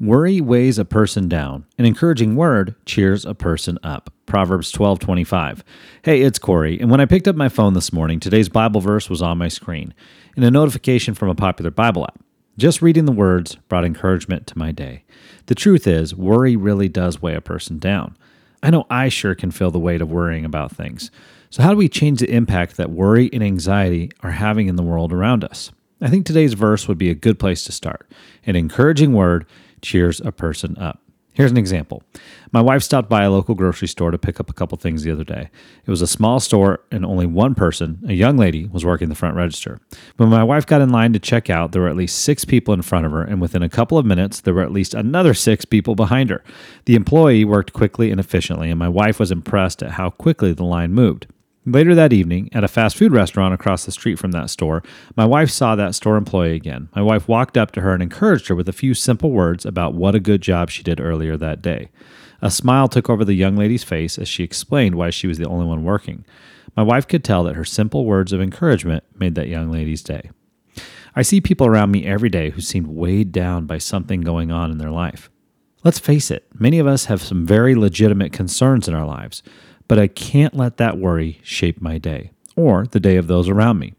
Worry weighs a person down. An encouraging word cheers a person up. Proverbs 12:25. Hey, it's Corey, and when I picked up my phone this morning, today's Bible verse was on my screen in a notification from a popular Bible app. Just reading the words brought encouragement to my day. The truth is, worry really does weigh a person down. I know I sure can feel the weight of worrying about things. So, how do we change the impact that worry and anxiety are having in the world around us? I think today's verse would be a good place to start. An encouraging word cheers a person up. Here's an example. My wife stopped by a local grocery store to pick up a couple things the other day. It was a small store and only one person, a young lady, was working the front register. When my wife got in line to check out, there were at least six people in front of her, and within a couple of minutes, there were at least another six people behind her. The employee worked quickly and efficiently, and my wife was impressed at how quickly the line moved. Later that evening, at a fast food restaurant across the street from that store, my wife saw that store employee again. My wife walked up to her and encouraged her with a few simple words about what a good job she did earlier that day. A smile took over the young lady's face as she explained why she was the only one working. My wife could tell that her simple words of encouragement made that young lady's day. I see people around me every day who seem weighed down by something going on in their life. Let's face it, many of us have some very legitimate concerns in our lives but I can't let that worry shape my day or the day of those around me.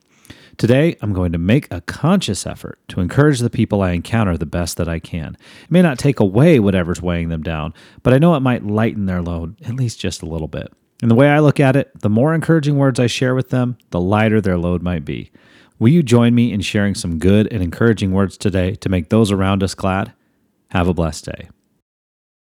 Today, I'm going to make a conscious effort to encourage the people I encounter the best that I can. It may not take away whatever's weighing them down, but I know it might lighten their load at least just a little bit. And the way I look at it, the more encouraging words I share with them, the lighter their load might be. Will you join me in sharing some good and encouraging words today to make those around us glad? Have a blessed day.